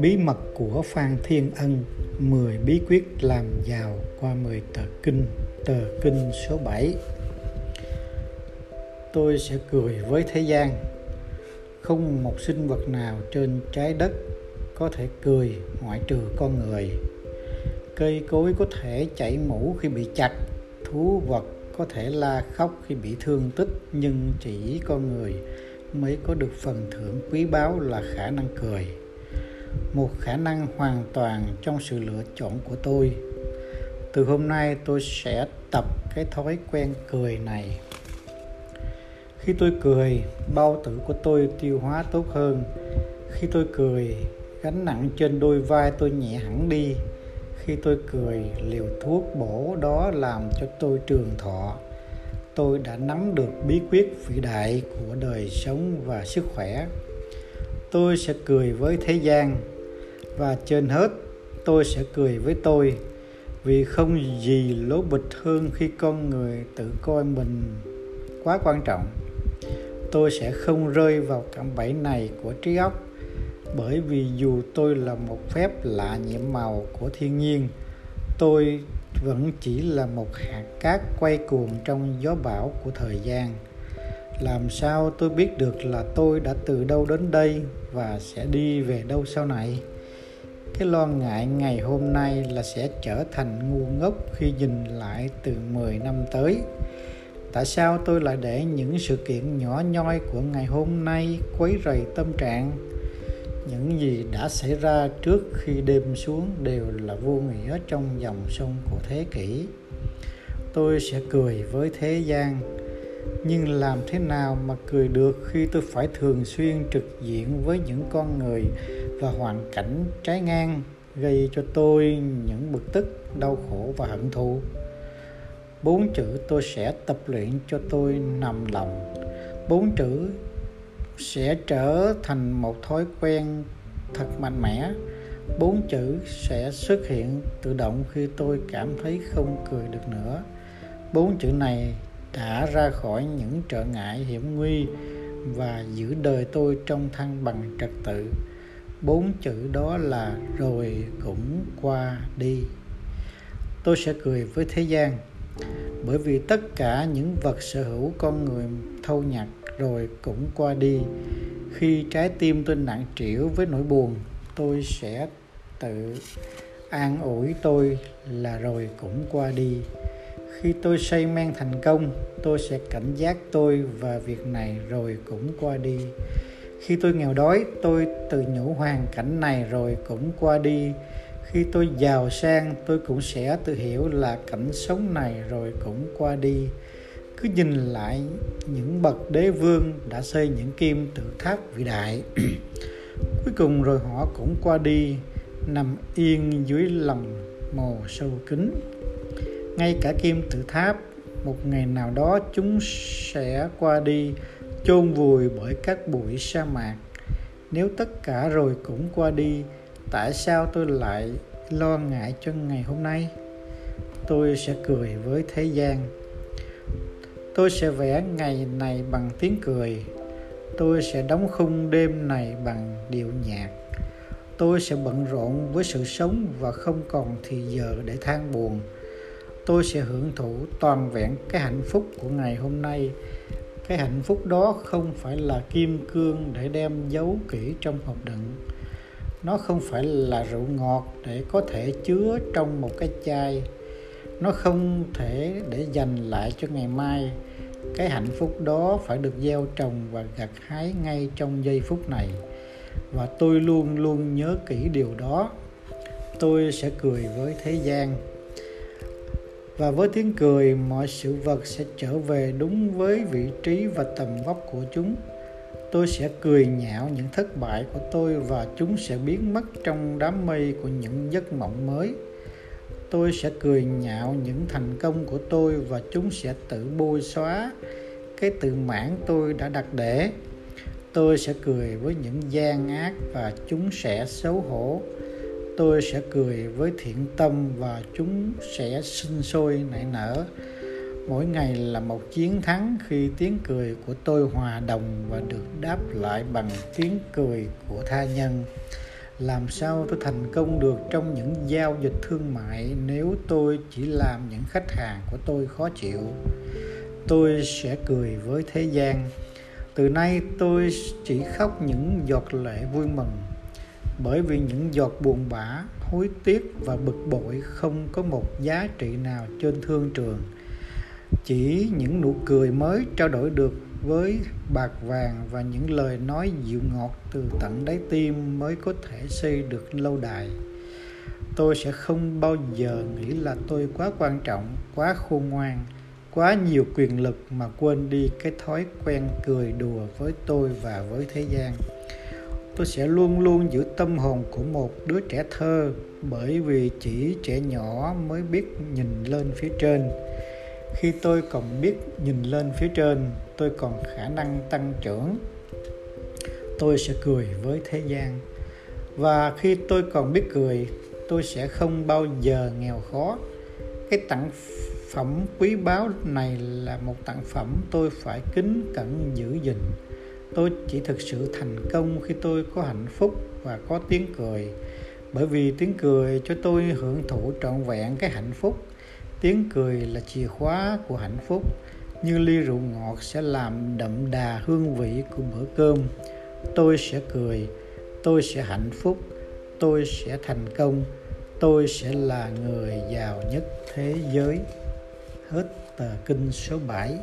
Bí mật của Phan Thiên Ân 10 bí quyết làm giàu qua 10 tờ kinh Tờ kinh số 7 Tôi sẽ cười với thế gian. Không một sinh vật nào trên trái đất có thể cười ngoại trừ con người. Cây cối có thể chảy mũ khi bị chặt, Thú vật có thể la khóc khi bị thương tích, Nhưng chỉ con người mới có được phần thưởng quý báu là khả năng cười. Một khả năng hoàn toàn trong sự lựa chọn của tôi. Từ hôm nay tôi sẽ tập cái thói quen cười này. Khi tôi cười, bao tử của tôi tiêu hóa tốt hơn. Khi tôi cười, gánh nặng trên đôi vai tôi nhẹ hẳn đi khi tôi cười liều thuốc bổ đó làm cho tôi trường thọ. Tôi đã nắm được bí quyết vĩ đại của đời sống và sức khỏe. Tôi sẽ cười với thế gian, và trên hết, tôi sẽ cười với tôi, vì không gì lố bịch hơn khi con người tự coi mình quá quan trọng. Tôi sẽ không rơi vào cạm bẫy này của trí óc bởi vì dù tôi là một phép lạ nhiệm màu của thiên nhiên, tôi vẫn chỉ là một hạt cát quay cuồng trong gió bão của thời gian. Làm sao tôi biết được là tôi đã từ đâu đến đây và sẽ đi về đâu sau này? Cái lo ngại ngày hôm nay là sẽ trở thành ngu ngốc khi nhìn lại từ 10 năm tới. Tại sao tôi lại để những sự kiện nhỏ nhoi của ngày hôm nay quấy rầy tâm trạng? Những gì đã xảy ra trước khi đêm xuống đều là vô nghĩa trong dòng sông của thế kỷ. Tôi sẽ cười với thế gian, nhưng làm thế nào mà cười được khi tôi phải thường xuyên trực diện với những con người và hoàn cảnh trái ngang, gây cho tôi những bực tức, đau khổ và hận thù? Bốn chữ tôi sẽ tập luyện cho tôi nằm lòng. Bốn chữ sẽ trở thành một thói quen thật mạnh mẽ. Bốn chữ sẽ xuất hiện tự động khi tôi cảm thấy không cười được nữa. Bốn chữ này đã ra khỏi những trở ngại hiểm nguy và giữ đời tôi trong thăng bằng trật tự. Bốn chữ đó là rồi cũng qua đi tôi sẽ cười với thế gian bởi vì tất cả những vật sở hữu con người thâu nhặt rồi cũng qua đi. Khi trái tim tôi nặng trĩu với nỗi buồn, tôi sẽ tự an ủi tôi là rồi cũng qua đi. Khi tôi say men thành công, tôi sẽ cảnh giác tôi và việc này rồi cũng qua đi. Khi tôi nghèo đói, tôi tự nhủ hoàn cảnh này rồi cũng qua đi khi tôi giàu sang, tôi cũng sẽ tự hiểu là cảnh sống này rồi cũng qua đi. Cứ nhìn lại những bậc đế vương đã xây những kim tự tháp vĩ đại. Cuối cùng rồi họ cũng qua đi, nằm yên dưới lòng mồ sâu kín. Ngay cả kim tự tháp, một ngày nào đó chúng sẽ qua đi, chôn vùi bởi các bụi sa mạc. Nếu tất cả rồi cũng qua đi tại sao tôi lại lo ngại cho ngày hôm nay? Tôi sẽ cười với thế gian. Tôi sẽ vẽ ngày này bằng tiếng cười. Tôi sẽ đóng khung đêm này bằng điệu nhạc. Tôi sẽ bận rộn với sự sống và không còn thì giờ để than buồn. Tôi sẽ hưởng thụ toàn vẹn cái hạnh phúc của ngày hôm nay. Cái hạnh phúc đó không phải là kim cương để đem giấu kỹ trong hộp đựng nó không phải là rượu ngọt để có thể chứa trong một cái chai. Nó không thể để dành lại cho ngày mai. Cái hạnh phúc đó phải được gieo trồng và gặt hái ngay trong giây phút này. Và tôi luôn luôn nhớ kỹ điều đó. Tôi sẽ cười với thế gian. Và với tiếng cười, mọi sự vật sẽ trở về đúng với vị trí và tầm vóc của chúng tôi sẽ cười nhạo những thất bại của tôi và chúng sẽ biến mất trong đám mây của những giấc mộng mới. Tôi sẽ cười nhạo những thành công của tôi và chúng sẽ tự bôi xóa cái tự mãn tôi đã đặt để. Tôi sẽ cười với những gian ác và chúng sẽ xấu hổ. Tôi sẽ cười với thiện tâm và chúng sẽ sinh sôi nảy nở mỗi ngày là một chiến thắng khi tiếng cười của tôi hòa đồng và được đáp lại bằng tiếng cười của tha nhân. Làm sao tôi thành công được trong những giao dịch thương mại nếu tôi chỉ làm những khách hàng của tôi khó chịu? Tôi sẽ cười với thế gian. Từ nay tôi chỉ khóc những giọt lệ vui mừng. Bởi vì những giọt buồn bã, hối tiếc và bực bội không có một giá trị nào trên thương trường chỉ những nụ cười mới trao đổi được với bạc vàng và những lời nói dịu ngọt từ tận đáy tim mới có thể xây được lâu đài. Tôi sẽ không bao giờ nghĩ là tôi quá quan trọng, quá khôn ngoan, quá nhiều quyền lực mà quên đi cái thói quen cười đùa với tôi và với thế gian. Tôi sẽ luôn luôn giữ tâm hồn của một đứa trẻ thơ bởi vì chỉ trẻ nhỏ mới biết nhìn lên phía trên khi tôi còn biết nhìn lên phía trên, tôi còn khả năng tăng trưởng. Tôi sẽ cười với thế gian. Và khi tôi còn biết cười, tôi sẽ không bao giờ nghèo khó. Cái tặng phẩm quý báu này là một tặng phẩm tôi phải kính cẩn giữ gìn. Tôi chỉ thực sự thành công khi tôi có hạnh phúc và có tiếng cười. Bởi vì tiếng cười cho tôi hưởng thụ trọn vẹn cái hạnh phúc tiếng cười là chìa khóa của hạnh phúc. Như ly rượu ngọt sẽ làm đậm đà hương vị của bữa cơm. Tôi sẽ cười, tôi sẽ hạnh phúc, tôi sẽ thành công, tôi sẽ là người giàu nhất thế giới. Hết tờ kinh số 7